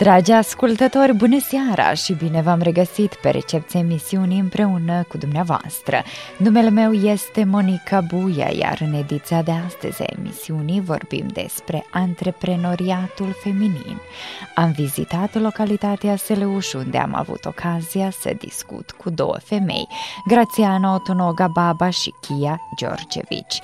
Dragi ascultători, bună seara și bine v-am regăsit pe recepția emisiunii împreună cu dumneavoastră. Numele meu este Monica Buia, iar în ediția de astăzi a emisiunii vorbim despre antreprenoriatul feminin. Am vizitat localitatea Seleuș, unde am avut ocazia să discut cu două femei, Grațiana Otonoga Baba și Chia Georgevici.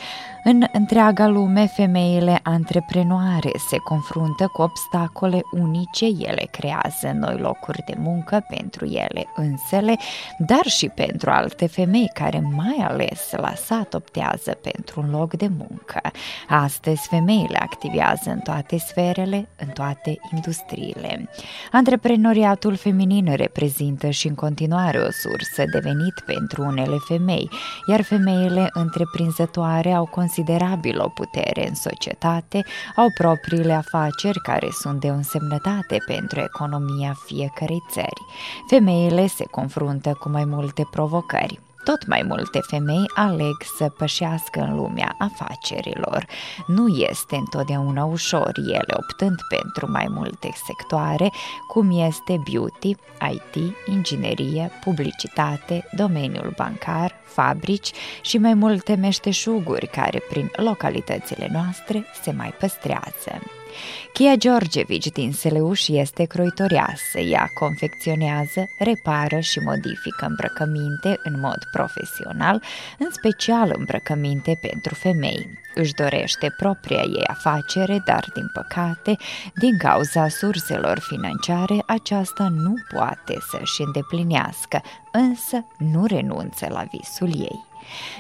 În întreaga lume, femeile antreprenoare se confruntă cu obstacole unice, ele creează noi locuri de muncă pentru ele însele, dar și pentru alte femei care mai ales la sat optează pentru un loc de muncă. Astăzi, femeile activează în toate sferele, în toate industriile. Antreprenoriatul feminin reprezintă și în continuare o sursă de venit pentru unele femei, iar femeile întreprinzătoare au considerat considerabilă putere în societate, au propriile afaceri care sunt de o însemnătate pentru economia fiecărei țări. Femeile se confruntă cu mai multe provocări. Tot mai multe femei aleg să pășească în lumea afacerilor. Nu este întotdeauna ușor, ele optând pentru mai multe sectoare, cum este beauty, IT, inginerie, publicitate, domeniul bancar, fabrici și mai multe meșteșuguri care prin localitățile noastre se mai păstrează. Chia Georgevici din Seleuș este croitoreasă. Ea confecționează, repară și modifică îmbrăcăminte în mod profesional, în special îmbrăcăminte pentru femei. Își dorește propria ei afacere, dar din păcate, din cauza surselor financiare, aceasta nu poate să-și îndeplinească, însă nu renunță la visul ei.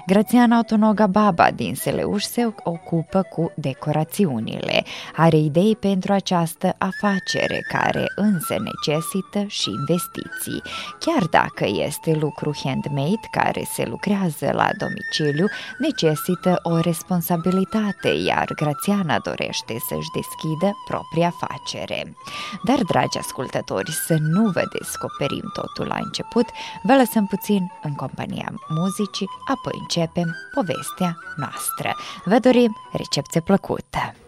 Grațiana Autonoga Baba din Seleuș se ocupă cu decorațiunile. Are idei pentru această afacere care însă necesită și investiții. Chiar dacă este lucru handmade care se lucrează la domiciliu, necesită o responsabilitate, iar Grațiana dorește să-și deschidă propria afacere. Dar, dragi ascultători, să nu vă descoperim totul la început, vă lăsăm puțin în compania muzicii, apoi începem povestea noastră. Vă dorim recepție plăcută!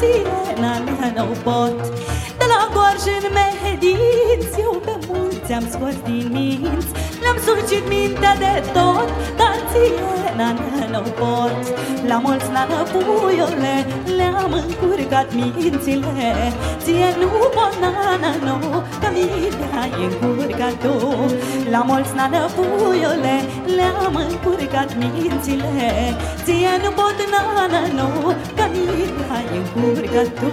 Tot Dar ție n-am pot De la gorj în medinți Eu pe mulți am scos din minți. L-am sucit mintea de tot Dar ție n-am pot La mulți nană puiule Le-am încurcat mințile. Ție nu pot nana nu Că mine ai încurcat tu. La mulți nană puiule Le-am încurcat mințile. Ție nu pot, nana, nu Ca mine ai încurcat tu.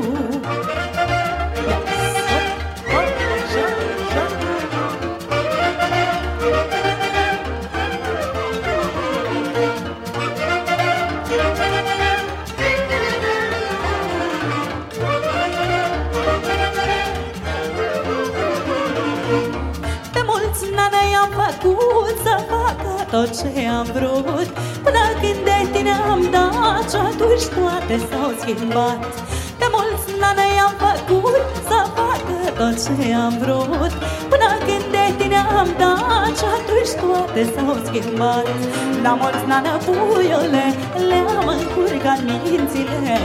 Pe mulți nana i-am făcut să facă tot ce am vrut. Până când de tine am dat Și atunci toate s-au schimbat. Pe mulți nane i-am făcut Să facă tot ce am vrut. Până când de tine am dat Și atunci toate s-au schimbat. La mulți nane puiule Le-am încurcat mințile.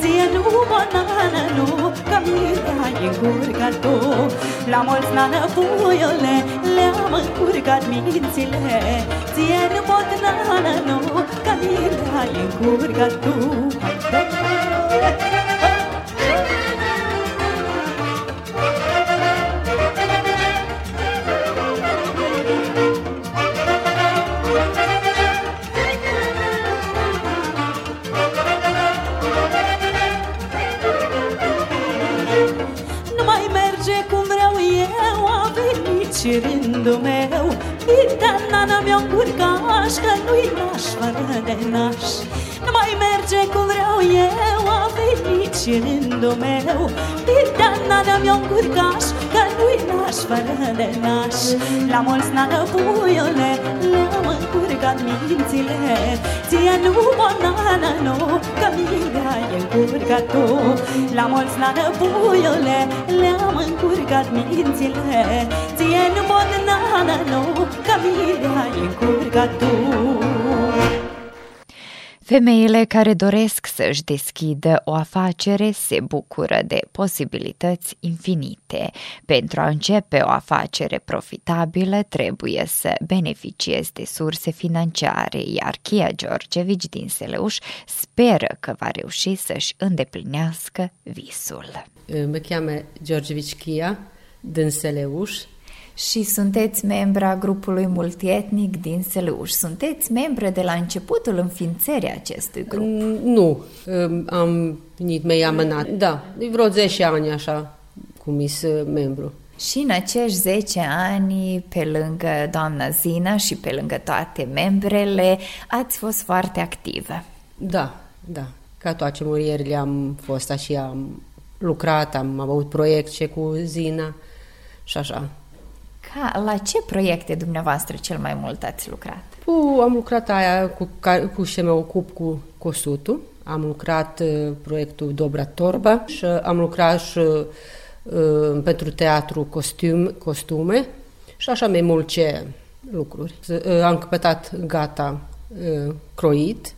Ție nu, banană, nu Că mine ai încurcat tu. La mulți nane puiule Le-am încurcat mințile. Ție nu pot, nana, nu vida encurga tu Numa emerge com breu e eu a venite rindo meu. Vida tá nada me encurga, acho que não fără de naș. Nu mai merge cum vreau eu A venit și rândul meu. Pita nana mea curcaș Că nu-i naș fără de naș. La mulți nană puiule Le-am încurcat mințile. Ție nu mă nana nu Că mi-a încurcat tu. La mulți nană puiule Le-am încurcat mințile. Ție nu mă nana nu Că mi-a încurcat tu Femeile care doresc să-și deschidă o afacere se bucură de posibilități infinite. Pentru a începe o afacere profitabilă, trebuie să beneficiezi de surse financiare, iar Chia Georgevici din Seleuș speră că va reuși să-și îndeplinească visul. Mă cheamă Georgevici Chia din Seleuș și sunteți membra grupului multietnic din Seleuș. Sunteți membre de la începutul înființării acestui grup? Nu, am venit mai amânat. Da, de vreo 10 ani așa, cum is membru. Și în acești 10 ani, pe lângă doamna Zina și pe lângă toate membrele, ați fost foarte active. Da, da. Ca toate murierile am fost așa, am lucrat, am avut proiecte cu Zina și așa. Ca, la ce proiecte dumneavoastră cel mai mult ați lucrat? Cu, am lucrat aia cu, cu ce mă ocup cu cosutul. Am lucrat uh, proiectul Dobra Torba și am lucrat și uh, pentru teatru costum, costume și așa mai multe lucruri. Uh, am căpătat gata uh, croit.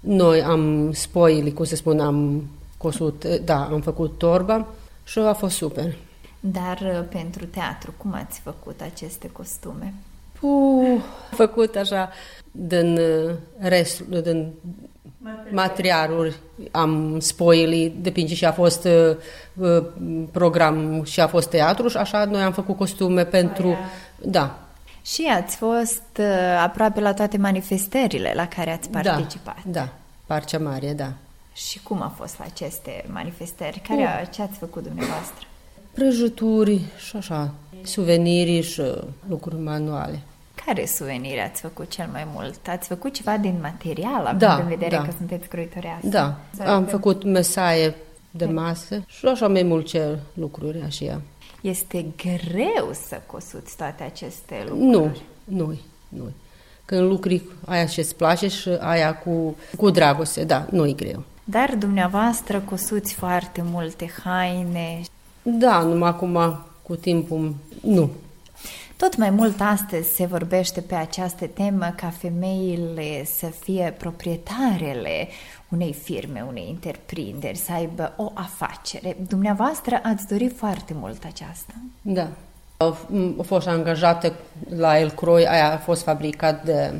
Noi am spoili, cum se spune, am cosut, uh, da, am făcut torba și a fost super. Dar uh, pentru teatru, cum ați făcut aceste costume? Uh, făcut așa din uh, rest, din materialuri, am spoili, depinde și a fost uh, program și a fost teatru și așa noi am făcut costume pentru, Aia. da. Și ați fost uh, aproape la toate manifestările la care ați da, participat. Da, da, Parcea Mare, da. Și cum a fost la aceste manifestări? Care, uh. Ce ați făcut dumneavoastră? Prăjituri și așa, suveniri și lucruri manuale. Care suveniri ați făcut cel mai mult? Ați făcut ceva din material, având da, în vedere da. că sunteți croitoreasă? Da, am de... făcut mesaie de masă și așa mai multe lucruri așa. Este greu să cosuți toate aceste lucruri? Nu, nu, nu. Când lucri aia ce-ți place și aia cu, cu dragoste, da, nu e greu. Dar dumneavoastră cosuți foarte multe haine da, numai acum, cu timpul, nu. Tot mai mult astăzi se vorbește pe această temă ca femeile să fie proprietarele unei firme, unei întreprinderi, să aibă o afacere. Dumneavoastră ați dorit foarte mult aceasta. Da. Au, fost angajate la El Croi, aia a fost fabricat de,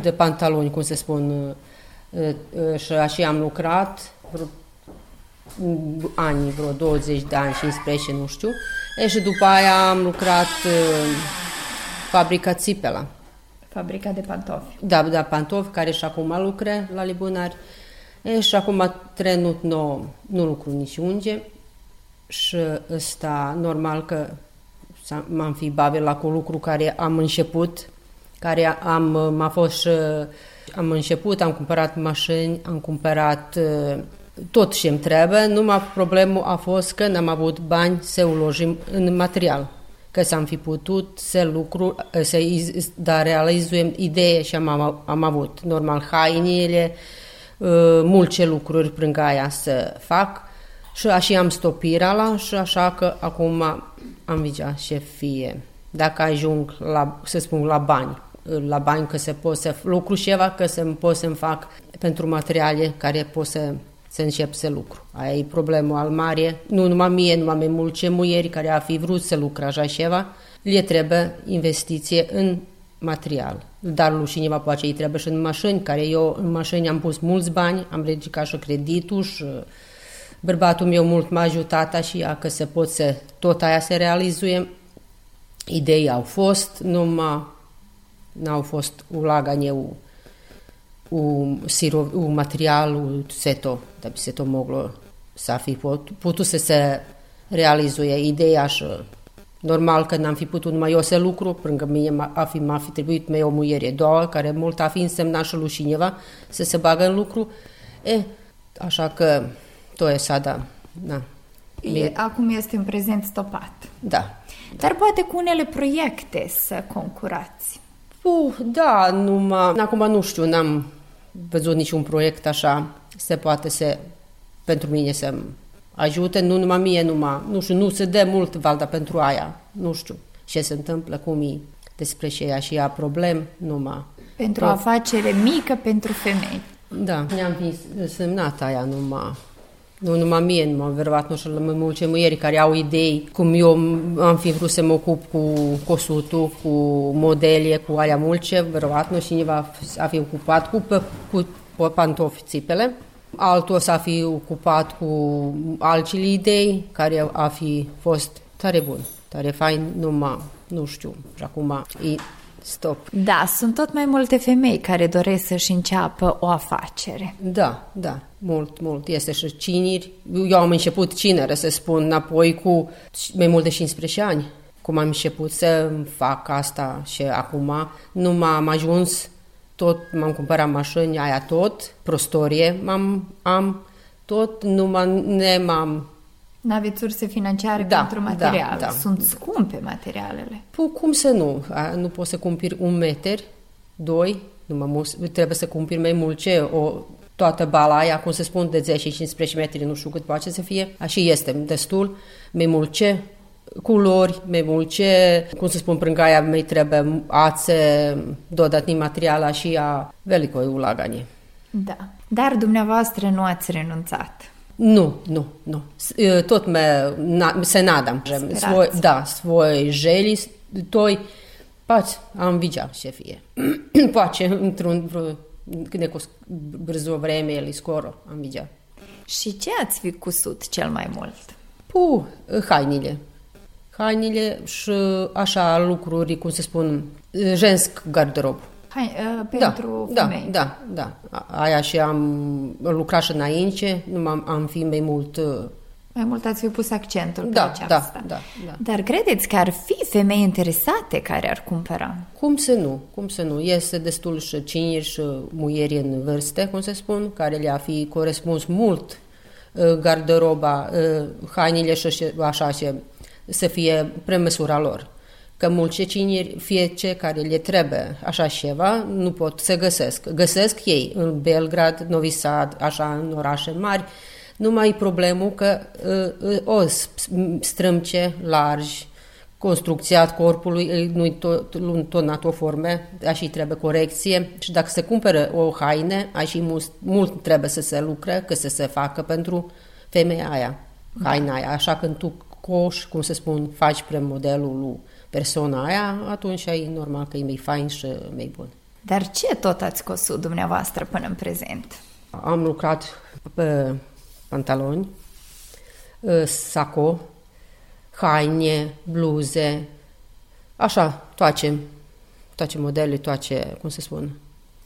de pantaloni, cum se spun, și așa am lucrat ani, vreo 20 de ani, 15, nu știu. E, și după aia am lucrat uh, fabrica Țipela. Fabrica de pantofi. Da, da, pantofi, care și acum lucre la Libunari. E, și acum trenul nou, nu lucru nici unge. Și ăsta, normal că m-am fi bavit la cu lucru care am început, care am, m-a fost am început, am cumpărat mașini, am cumpărat uh, tot ce îmi trebuie, numai problemul a fost că n-am avut bani să ulojim în material. Că s-am fi putut să lucru, să da, realizăm idee și am, am avut. Normal, hainele, uh, multe lucruri prin aia să fac și așa am stopira la și așa că acum am vigea ce fie. Dacă ajung la, să spun, la bani, la bani că se pot să lucru ceva, că să pot să-mi fac pentru materiale care pot să să încep să lucru. Aia e problemul al mare. Nu numai mie, numai mai mulți muieri care a fi vrut să lucre așa ceva, le trebuie investiție în material. Dar lui cineva poate îi trebuie și în mașini, care eu în mașini am pus mulți bani, am ridicat și creditul și bărbatul meu mult m-a ajutat și ea că se pot să tot aia se realizuie. Idei au fost, numai n-au fost ulagan eu u, siro, u se to, da bi se to moglo safi putut se se realizuie ideea și normal că n-am fi putut numai eu să lucru, pentru că mie a fi, m-a fi trebuit mie o muiere două, care mult a fi însemnat și lui cineva să se bagă în lucru. E, așa că to e sada, da. E, acum este în prezent stopat. Da. Dar poate cu unele proiecte să concurați. Uh, da, numai, acum nu știu, n-am văzut niciun proiect așa, se poate să, pentru mine să ajute, nu numai mie, numai, nu știu, nu se dă mult valda pentru aia, nu știu ce se întâmplă, cum e despre și ea și ea problem, numai. Pentru o afacere mică pentru femei. Da, mi-am semnat aia numai nu numai mie, numai verbat, nu știu, mai mulți muieri care au idei, cum eu am fi vrut să mă ocup cu cosutul, cu modelie, cu alea mulce, verbat, nu cineva a fi ocupat cu, cu, cu pantofi țipele. Altul o să a fi ocupat cu altele idei, care a fi fost tare bun, tare fain, numai, nu știu, și acum e stop. Da, sunt tot mai multe femei care doresc să-și înceapă o afacere. Da, da, mult, mult. Este și cineri. Eu am început cinere, să spun, înapoi cu mai mult de 15 ani. Cum am început să fac asta și acum nu m-am ajuns tot, m-am cumpărat mașini, aia tot, prostorie, m-am, am tot, nu m-am nu aveți surse financiare da, pentru materiale. Da, da. Sunt scumpe materialele. Păi, cum să nu? Nu poți să cumpiri un meter, doi, numai trebuie să cumpiri mai mult ce o toată bala aia, cum se spun, de 10-15 metri, nu știu cât poate să fie. Așa este, destul, mai mult ce culori, mai mult ce, cum să spun, prângaia mai trebuie ațe, dodatni materiala și a velikoj ulaganje. Da. Dar dumneavoastră nu ați renunțat. Nu, nu, nu. Tot me, na, se nadam. Svoj, da, svoj želji toj, pa am videa ce fie. Poate într-un neko brzo vreme ili skoro am videa. Și ce ați fi cusut cel mai mult? Pu, hainile. Hainile și așa lucruri, cum se spun, jensk garderob. Hai, uh, pentru da, femei. Da, da, da. Aia și am lucrat și înainte, nu am, am fi mai mult... Uh, mai mult ați fi pus accentul da, pe aceasta. Da, da, da. Dar credeți că ar fi femei interesate care ar cumpăra? Cum să nu? Cum să nu? Este destul și cineri și muieri în vârste, cum se spun, care le-a fi corespuns mult uh, garderoba, uh, hainele și așa, să fie premăsura lor că mulți cineri, fie ce care le trebuie așa ceva, nu pot să găsesc. Găsesc ei în Belgrad, Novi Sad, așa în orașe mari, numai problemul că uh, uh o strâmce largi, construcția corpului nu-i tot, tot o forme, așa trebuie corecție. Și dacă se cumpără o haine, așa mult, mult trebuie să se lucre, că să se facă pentru femeia aia, haina aia, așa când tu coș, cum se spun, faci pre modelul lui persoana aia, atunci e normal că e mai fain și mai bun. Dar ce tot ați cosut dumneavoastră până în prezent? Am lucrat pe pantaloni, ă, saco, haine, bluze, așa, toate, toate modele, toate, cum se spun.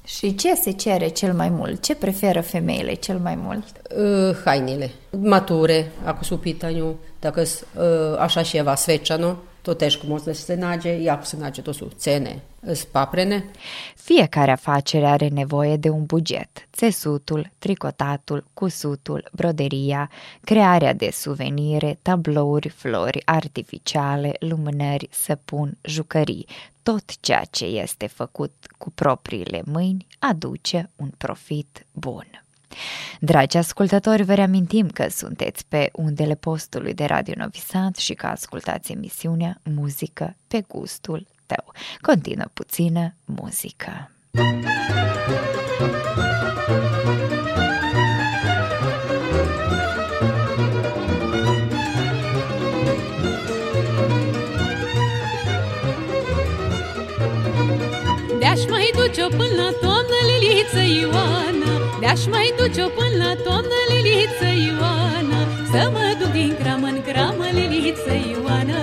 Și ce se cere cel mai mult? Ce preferă femeile cel mai mult? Uh, hainele. Mature, ako su u pitanju, dakle, uh, așa ceva, svečano, to teško može da se nađe i ako se nađe to su cene spaprene. Fiecare afacere are nevoie de un buget. Țesutul, tricotatul, cusutul, broderia, crearea de suvenire, tablouri, flori artificiale, lumânări, săpun, jucării. Tot ceea ce este făcut cu propriile mâini aduce un profit bun. Dragi ascultători, vă reamintim că sunteți pe undele postului de Radio Novi Sad și că ascultați emisiunea Muzică pe gustul tău. Continuă puțină muzică. De-aș mai duce-o până la toamnă, Liliță Ioana De-aș mai duce-o până la toamnă, Liliță Ioana. Să mă duc din cramă în cramă, Liliță Ioana.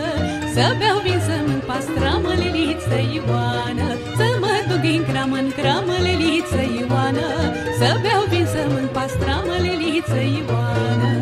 Să beau vin să mânt pastramă, Liliță Ioana. Să mă duc din cramă în cramă, Liliță Ioana. Să beau vin să mânt pastramă, Liliță Ioana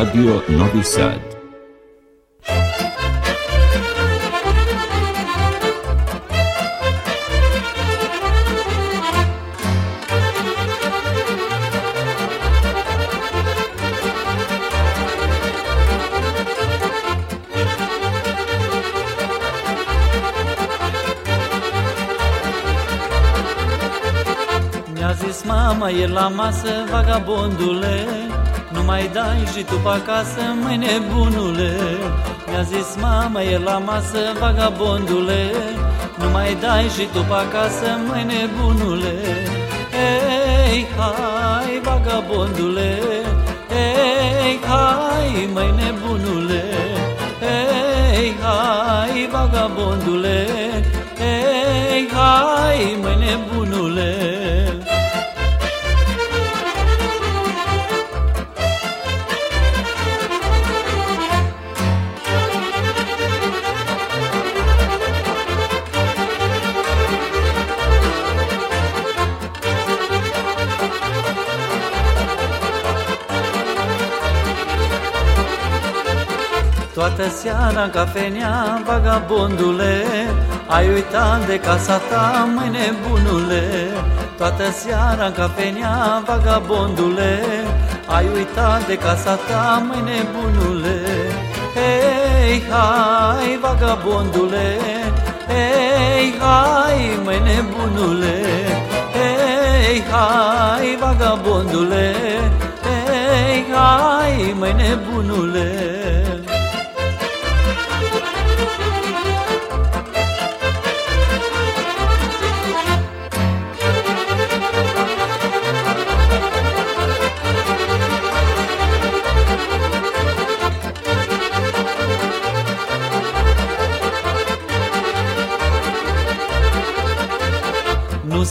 Radio Novi Sad. Mi-a zis mama, e la masă, vagabondule nu mai dai și tu pe acasă, măi nebunule. Mi-a zis mama, e la masă, vagabondule. Nu mai dai și tu pe acasă, măi nebunule. Ei, hai, vagabondule. Ei, hai, măi nebunule. Ei, hai, vagabondule. Ei, hai, măi nebunule Toată seara în cafenea, vagabondule. Ai uitat de casa ta, măi nebunule Toată seara în cafenea, vagabondule. Ai uitat de casa ta, măi nebunule Hei, hai, vagabondule. Hei, hai, măi nebunule Hei, hai, vagabondule. Hei, hai, măi nebunule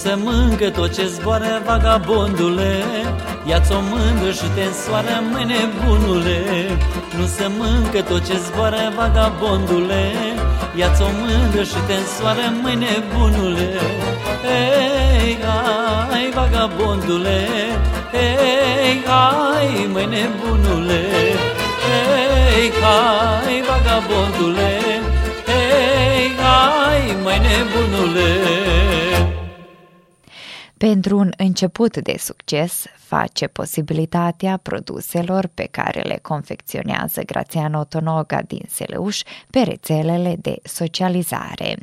se mâncă tot ce zboară, vagabondule. Ia-ți o mândră și te însoară, măi nebunule Nu se mâncă tot ce zboară, vagabondule. Ia-ți o mândră și te însoară, măi nebunule Hei, hai, vagabondule. Hei, hai, măi nebunule Hei, hai, vagabondule. Hei, hai, măi nebunule pentru un început de succes, face posibilitatea produselor pe care le confecționează Grațiano Tonoga din Seleuș pe rețelele de socializare.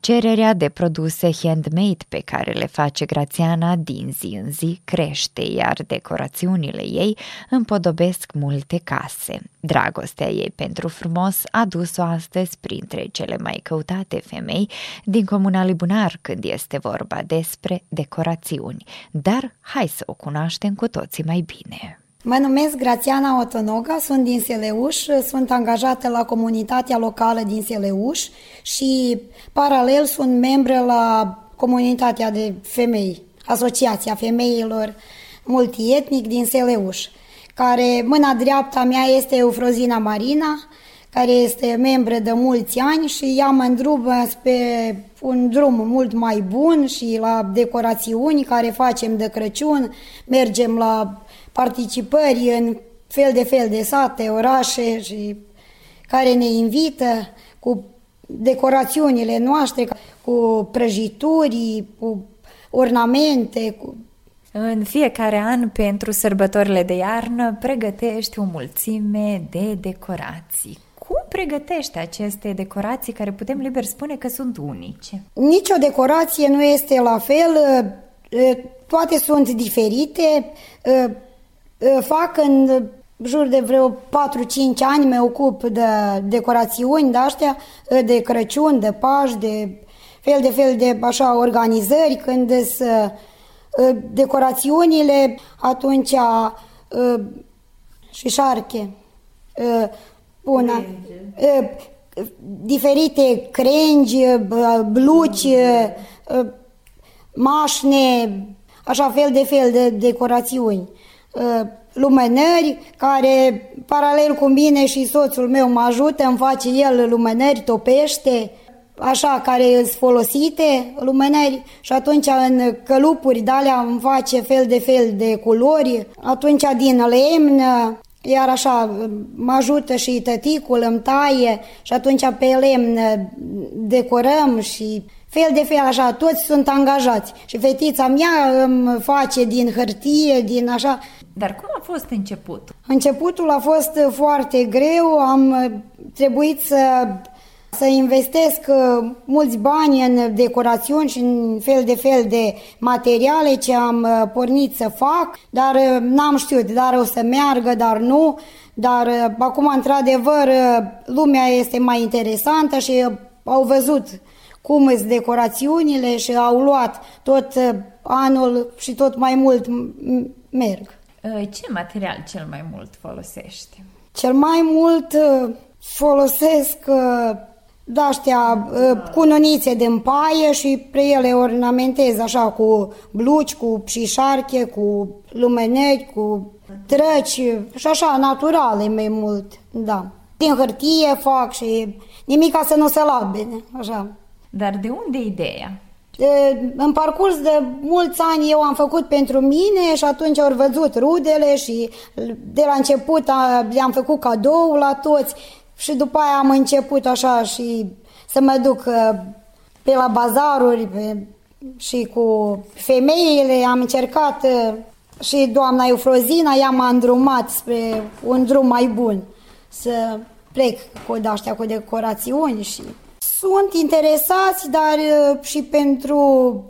Cererea de produse handmade pe care le face Grațiana din zi în zi crește, iar decorațiunile ei împodobesc multe case. Dragostea ei pentru frumos a dus-o astăzi printre cele mai căutate femei din Comuna Libunar când este vorba despre decorațiuni. Dar hai să o cunoaștem cunoaștem cu toții mai bine. Mă numesc Grațiana Otonoga, sunt din Seleuș, sunt angajată la comunitatea locală din Seleuș și paralel sunt membră la comunitatea de femei, Asociația Femeilor Multietnic din Seleuș, care mâna dreapta mea este Eufrozina Marina, care este membră de mulți ani și ea mă îndrumă pe un drum mult mai bun și la decorațiuni care facem de Crăciun, mergem la participări în fel de fel de sate, orașe și care ne invită cu decorațiunile noastre, cu prăjituri, cu ornamente, cu în fiecare an, pentru sărbătorile de iarnă, pregătești o mulțime de decorații. Cum pregătești aceste decorații care putem liber spune că sunt unice? Nici o decorație nu este la fel, toate sunt diferite. Fac în jur de vreo 4-5 ani, mă ocup de decorațiuni de astea, de Crăciun, de Paș, de fel de fel de așa organizări, când să Ă, decorațiunile, atunci ă, și șarche, ă, una, diferite crengi, bluci, mașne, așa fel de fel de decorațiuni. Lumânări care, paralel cu mine și soțul meu mă ajută, îmi face el lumânări, topește, așa, care sunt folosite, luminări, și atunci în călupuri de alea îmi face fel de fel de culori, atunci din lemn, iar așa mă ajută și tăticul, îmi taie și atunci pe lemn decorăm și fel de fel așa, toți sunt angajați. Și fetița mea îmi face din hârtie, din așa. Dar cum a fost începutul? Începutul a fost foarte greu, am trebuit să să investesc uh, mulți bani în decorațiuni și în fel de fel de materiale ce am uh, pornit să fac, dar uh, n-am știut, dar o să meargă, dar nu. Dar acum, într-adevăr, lumea este mai interesantă și au văzut cum sunt decorațiunile și au luat tot anul și tot mai mult merg. Ce material cel mai mult folosești? Cel mai mult folosesc de-astea cu nonițe de împaie și pre ele ornamentez așa cu bluci, cu pșișarche, cu lumeneri, cu trăci și așa naturale mai mult, da. Din hârtie fac și nimic ca să nu se labe, așa. Dar de unde ideea? În parcurs de mulți ani eu am făcut pentru mine și atunci au văzut rudele și de la început le-am făcut cadou la toți și după aia am început așa și să mă duc uh, pe la bazaruri pe, și cu femeile, am încercat uh, și doamna Eufrozina i-am îndrumat spre un drum mai bun să plec cu de cu decorațiuni și sunt interesați, dar uh, și pentru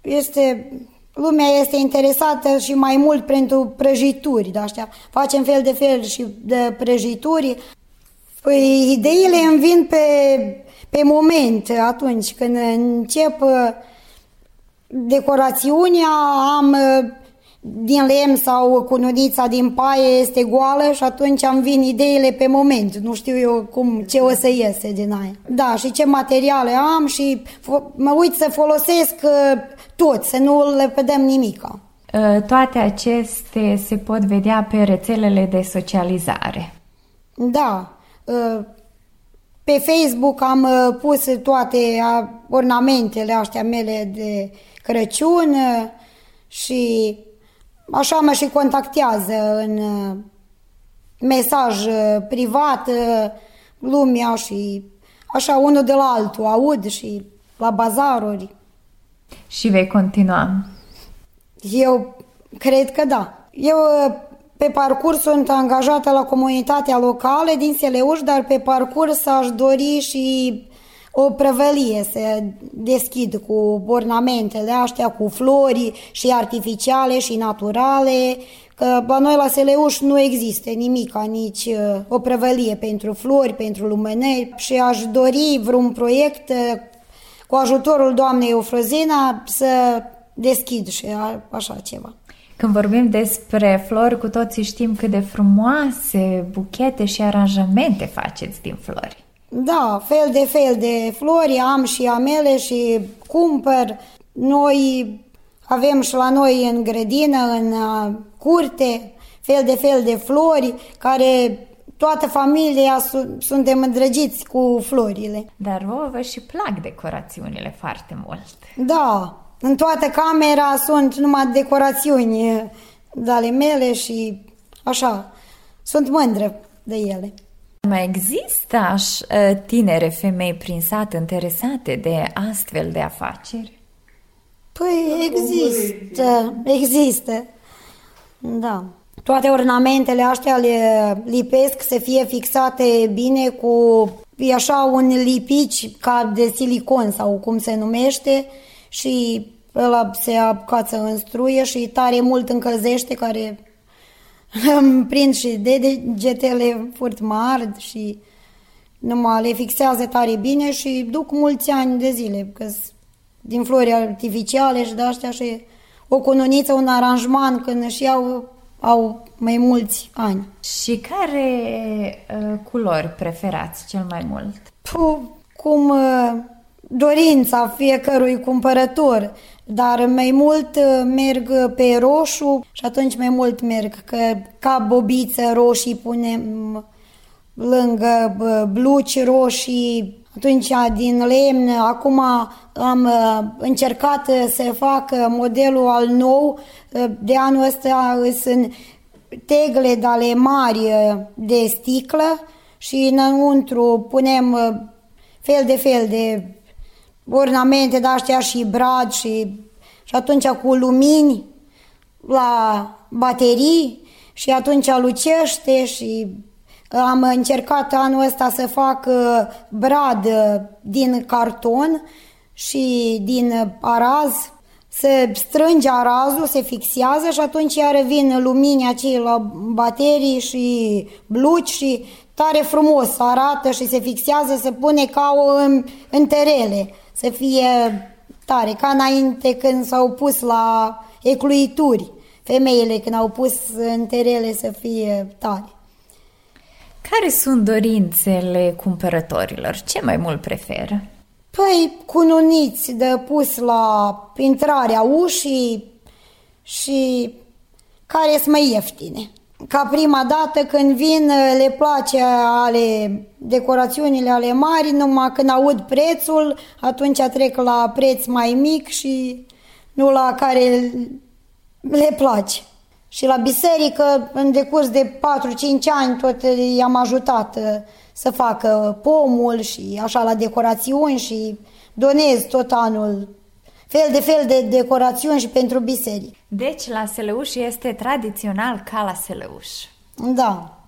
este lumea este interesată și mai mult pentru prăjituri, de astea. Facem fel de fel și de prăjituri. Păi ideile îmi vin pe, pe moment, atunci când încep uh, decorațiunea, am uh, din lemn sau cununița din paie este goală și atunci am vin ideile pe moment. Nu știu eu cum, ce o să iese din aia. Da, și ce materiale am și mă uit să folosesc uh, tot, să nu le pedem nimica. Toate acestea se pot vedea pe rețelele de socializare. Da, pe Facebook am uh, pus toate ornamentele astea mele de Crăciun uh, și așa mă și contactează în uh, mesaj privat lumea și așa unul de la altul aud și la bazaruri. Și vei continua? Eu cred că da. Eu pe parcurs sunt angajată la comunitatea locală din Seleuș, dar pe parcurs aș dori și o prăvălie să deschid cu ornamentele astea, cu flori și artificiale și naturale, că la noi la Seleuș nu există nimic, nici uh, o prăvălie pentru flori, pentru lumânări și aș dori vreun proiect uh, cu ajutorul doamnei Eufrozina să deschid și așa ceva. Când vorbim despre flori, cu toții știm cât de frumoase buchete și aranjamente faceți din flori. Da, fel de fel de flori am și amele și cumpăr. Noi avem și la noi în grădină, în uh, curte, fel de fel de flori care toată familia suntem îndrăgiți cu florile. Dar vouă vă și plac decorațiunile foarte mult. Da, în toată camera sunt numai decorațiuni de ale mele și așa. sunt mândră de ele. Mai există aș, tinere femei prin sat interesate de astfel de afaceri? Păi există, există. Da. Toate ornamentele astea le lipesc să fie fixate bine cu e așa un lipici ca de silicon sau cum se numește și ăla se acață în struie și tare mult încălzește care îmi prind și de degetele furt mari și numai le fixează tare bine și duc mulți ani de zile, că din flori artificiale și de astea și o cununiță, un aranjman când își iau au mai mulți ani. Și care uh, culori preferați cel mai mult? Puh, cum uh, dorința fiecărui cumpărător, dar mai mult uh, merg pe roșu și atunci mai mult merg, că ca bobiță roșii punem lângă bluci roșii, atunci din lemn, acum am uh, încercat să fac modelul al nou, uh, de anul ăsta sunt tegle de ale mari de sticlă și înăuntru punem fel de fel de ornamente de astea și brad și, și atunci cu lumini la baterii și atunci lucește și am încercat anul ăsta să fac uh, brad uh, din carton și din araz, se strânge arazul, se fixează și atunci iar vin lumini acei la baterii și bluci și tare frumos arată și se fixează, se pune ca o înterele să fie tare, ca înainte când s-au pus la ecluituri, femeile când au pus înterele să fie tare. Care sunt dorințele cumpărătorilor? Ce mai mult preferă? Păi, cununiți de pus la intrarea ușii și care sunt mai ieftine ca prima dată când vin le place ale decorațiunile ale mari, numai când aud prețul, atunci trec la preț mai mic și nu la care le place. Și la biserică, în decurs de 4-5 ani, tot i-am ajutat uh, să facă pomul și așa la decorațiuni și donez tot anul fel de fel de decorațiuni și pentru biserică. Deci la Seleuș este tradițional ca la Seleuș. Da.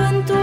en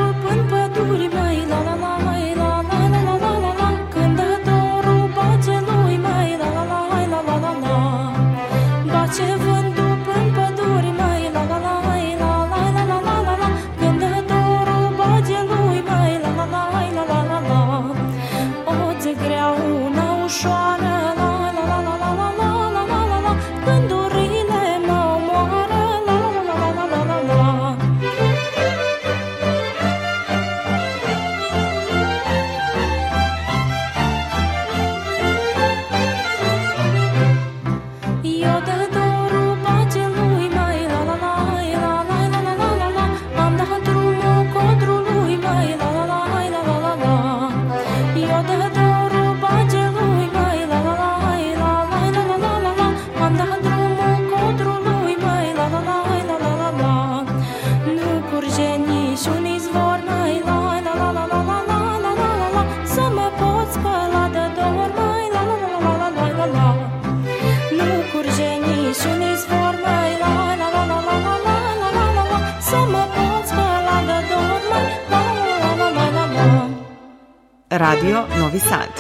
Novi Sad.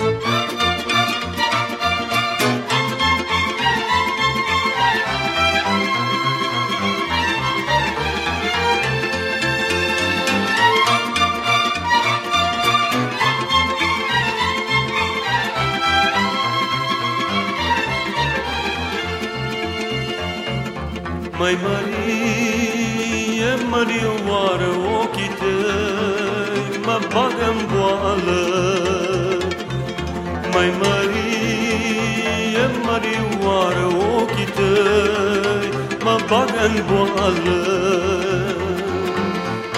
Mai Marie, mă bagă în boală.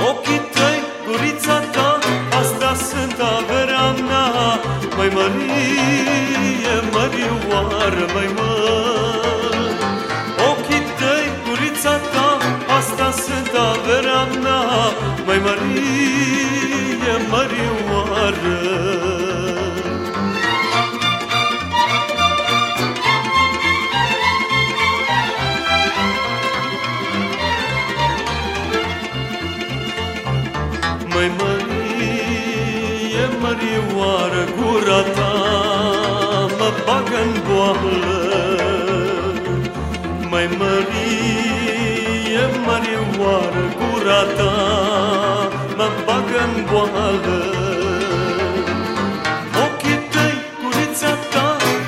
Ochii tăi, gurița ta, asta sunt averea mea. Mai Marie, Mărioară, mai măi, ochii tăi, gurița ta, asta sunt averea mea, mai Marie, Mărioară. Mărioară, gura ta mă bagă în boală. Ochii tăi, gurița ta,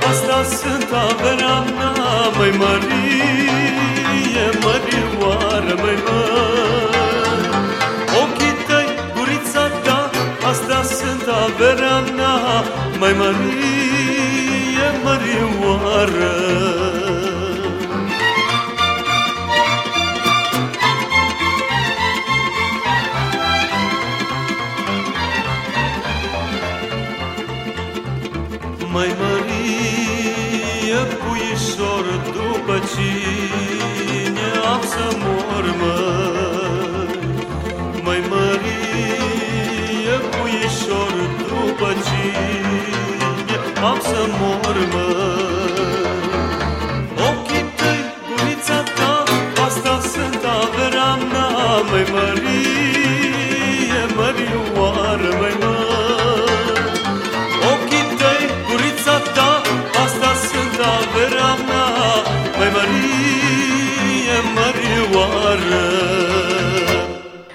asta sunt averea mea. Mai Marie, Mărioară, mai măi, Ochii tăi, gurița ta, asta sunt averea mea, mai Marie, Mărioară. Am să mor, măi? Ochii tăi, gurița ta, asta sunt averea mea, mai Marie, Mărioară, mai măi. Ochii tăi, gurița ta, asta sunt averea mea, mai Marie, Mărioară.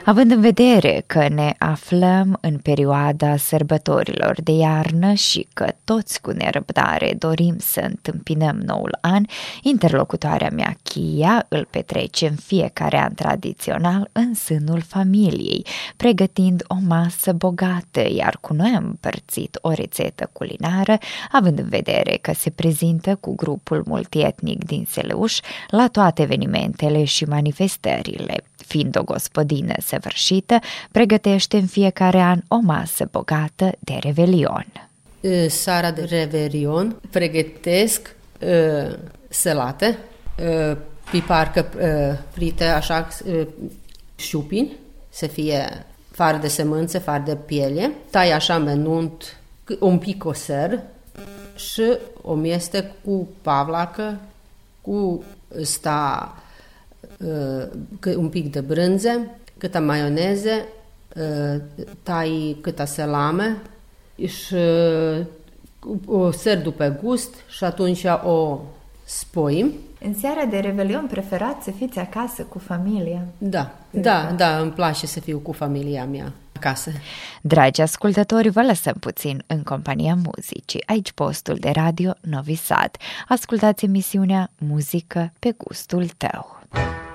Având în vedere că ne aflăm în perioada sărbătorilor de iarnă și că toți cu nerăbdare dorim să întâmpinăm noul an, interlocutoarea mea, Chia, îl petrece în fiecare an tradițional în sânul familiei, pregătind o masă bogată, iar cu noi am împărțit o rețetă culinară, având în vedere că se prezintă cu grupul multietnic din Seleuș la toate evenimentele și manifestările. Fiind o gospodină săvârșită, pregătește în fiecare an o masă bogată de revelion. E, Sara de Reverion pregătesc e, sălată, e, piparcă e, frită, așa, e, șupini, să fie fără de sămânță, fără de piele, tai așa menunt, c- un pic osăr și o mieste cu pavlacă, cu sta e, c- un pic de brânză, câtă maioneză, e, tai câtă salame și o serdu pe gust și atunci o spoim. În seara de revelion preferați să fiți acasă cu familia. Da, da, da, îmi place să fiu cu familia mea acasă. Dragi ascultători, vă lăsăm puțin în compania muzicii. Aici postul de radio Novi Sad. Ascultați emisiunea Muzică pe gustul tău. Ți-o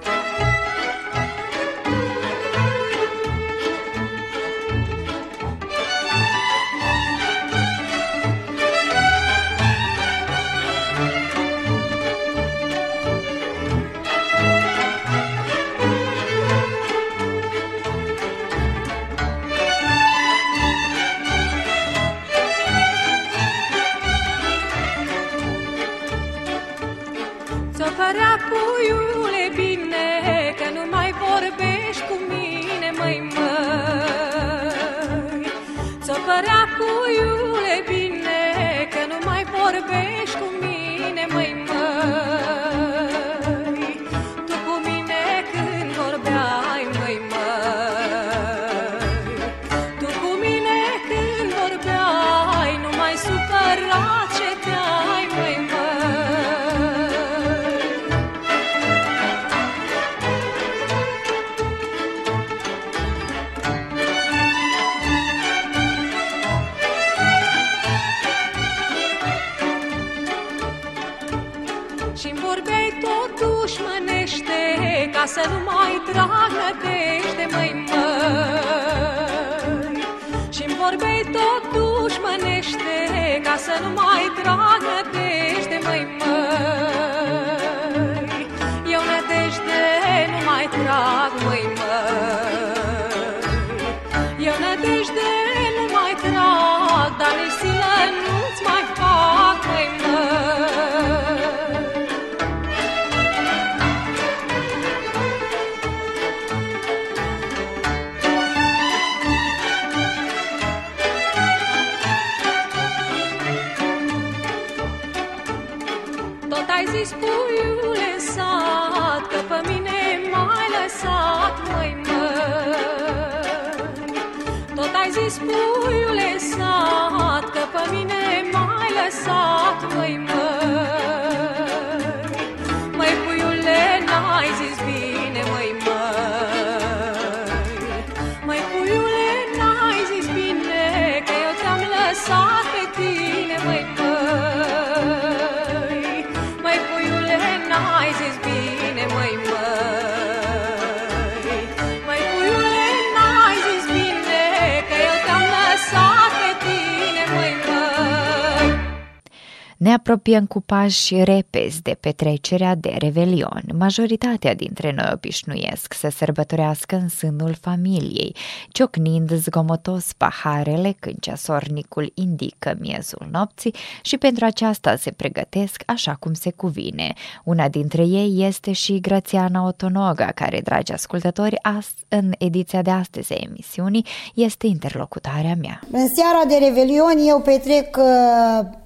Ne apropiem cu pași repezi de petrecerea de Revelion. Majoritatea dintre noi obișnuiesc să sărbătorească în sânul familiei, ciocnind zgomotos paharele când ceasornicul indică miezul nopții și pentru aceasta se pregătesc așa cum se cuvine. Una dintre ei este și Grațiana Otonoga, care, dragi ascultători, ast- în ediția de astăzi a emisiunii este interlocutarea mea. În seara de Revelion eu petrec uh, a-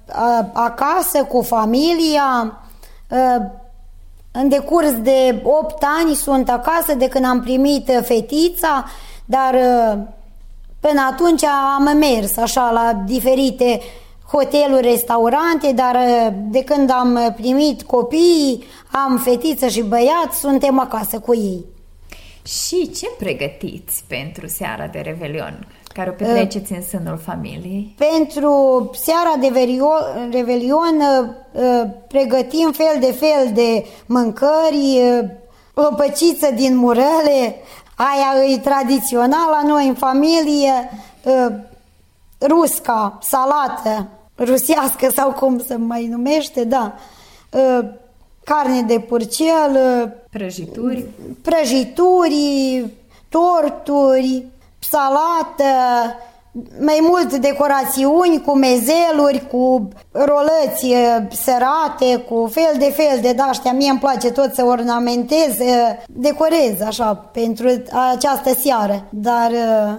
acasă cu familia. Uh, în decurs de 8 ani sunt acasă de când am primit uh, fetița, dar uh, până atunci am mers așa la diferite hoteluri, restaurante, dar uh, de când am primit copiii, am fetiță și băiat, suntem acasă cu ei. Și ce pregătiți pentru seara de Revelion, care o petreceți în sânul familiei? Pentru seara de verio- Revelion uh, uh, pregătim fel de fel de mâncări, uh, lopăciță din murele, aia e tradițional la noi în familie, uh, rusca, salată, rusească sau cum se mai numește, da, uh, carne de purcel, uh, Prăjituri? prăjituri, torturi, salată, mai mult decorațiuni cu mezeluri, cu rolăți eh, sărate, cu fel de fel de daștea. Mie îmi place tot să ornamentez, eh, decorez așa pentru această seară. Dar eh,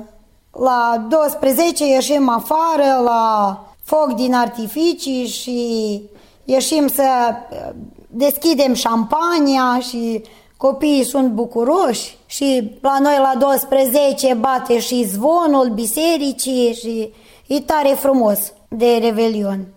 la 12 ieșim afară la foc din artificii și ieșim să eh, deschidem șampania și copiii sunt bucuroși și la noi la 12 bate și zvonul bisericii și e tare frumos de Revelion.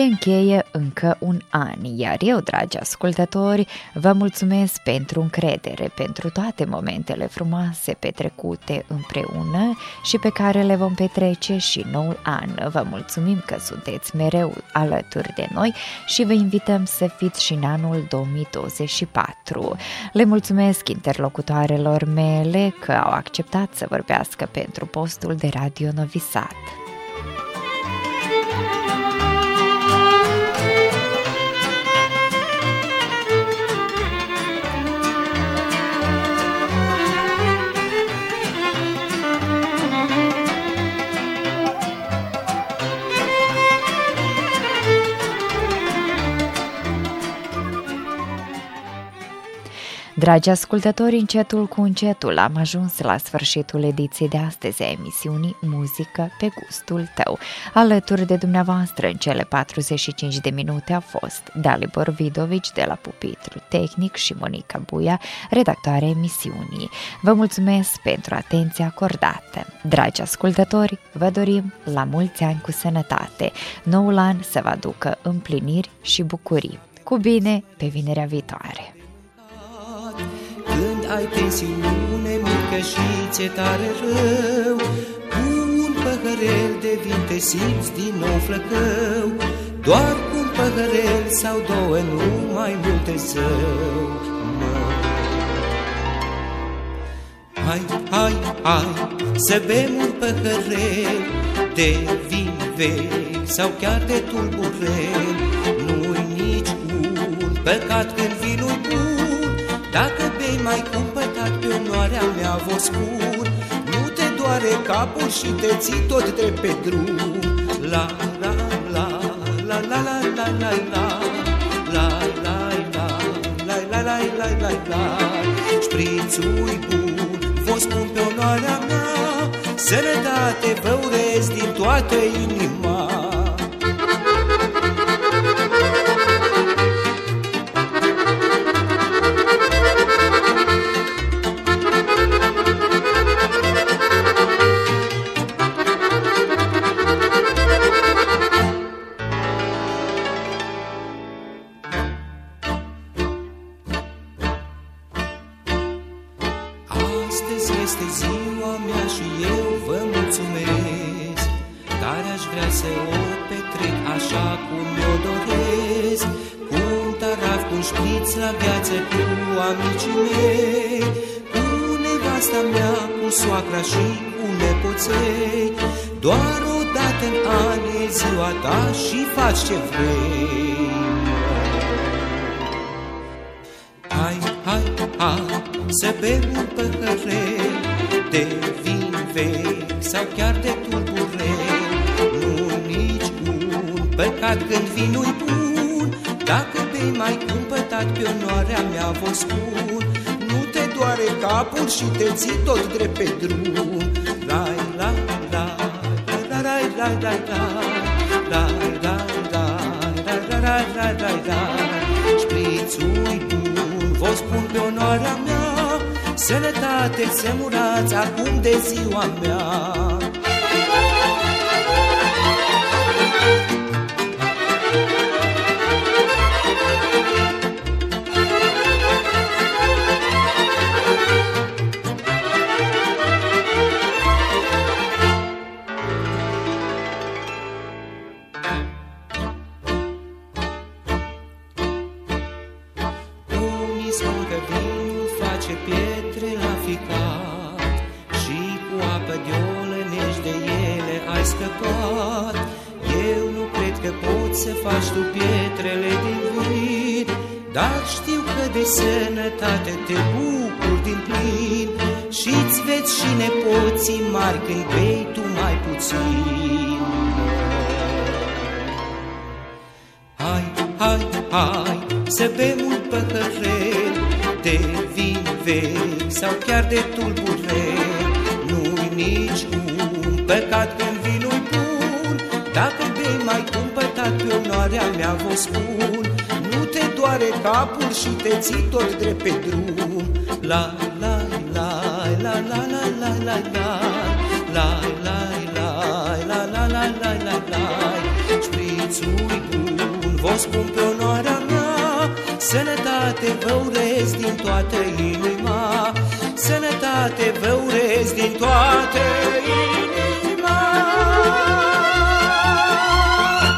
Se încheie încă un an, iar eu, dragi ascultători, vă mulțumesc pentru încredere, pentru toate momentele frumoase petrecute împreună și pe care le vom petrece și noul an. Vă mulțumim că sunteți mereu alături de noi și vă invităm să fiți și în anul 2024. Le mulțumesc interlocutoarelor mele că au acceptat să vorbească pentru postul de Radio Novi Dragi ascultători, încetul cu încetul am ajuns la sfârșitul ediției de astăzi a emisiunii Muzică pe gustul tău. Alături de dumneavoastră în cele 45 de minute a fost Dalibor Vidovici de la Pupitru Tehnic și Monica Buia, redactoarea emisiunii. Vă mulțumesc pentru atenția acordată. Dragi ascultători, vă dorim la mulți ani cu sănătate. Noul an să vă aducă împliniri și bucurii. Cu bine, pe vinerea viitoare! Când ai tensiune mică și ți tare rău. Un păhărel de vin te simți din nou flăcău. Doar cu un păhărel sau două, nu mai multe zău. Hai, hai, hai, să bem un păhărel de vin vechi sau chiar de tulburel. Nu-i nici un păcat când vinul bun Dacă bei mai cumpătat pe onoarea mea voscur Nu te doare capul și te ții tot drept pe drum La, la, la, la, la, la, la, la, la La, la, la, la, la, la, la, la, la Șprițul bun, vă spun pe onoarea mea Sănătate vă urez din toată inima și te ții tot drept pe drum Lai, la, la, la, la, la, la, la, la La, la, la, la, la, la, la, la, la Șprițul bun, vă spun pe onoarea mea Sănătate să murați acum de ziua mea chiar de tulburel Nu-i nici un păcat când vinul bun Dacă bei mai cumpătat pe onoarea mea vă spun Nu te doare capul și te ții tot drept pe drum La, la, la, la, la, la, la, la, la La, la, la, la, la, la, la, la, la Șprițul bun, vă spun pe onoarea mea Sănătate vă urez din toată din toate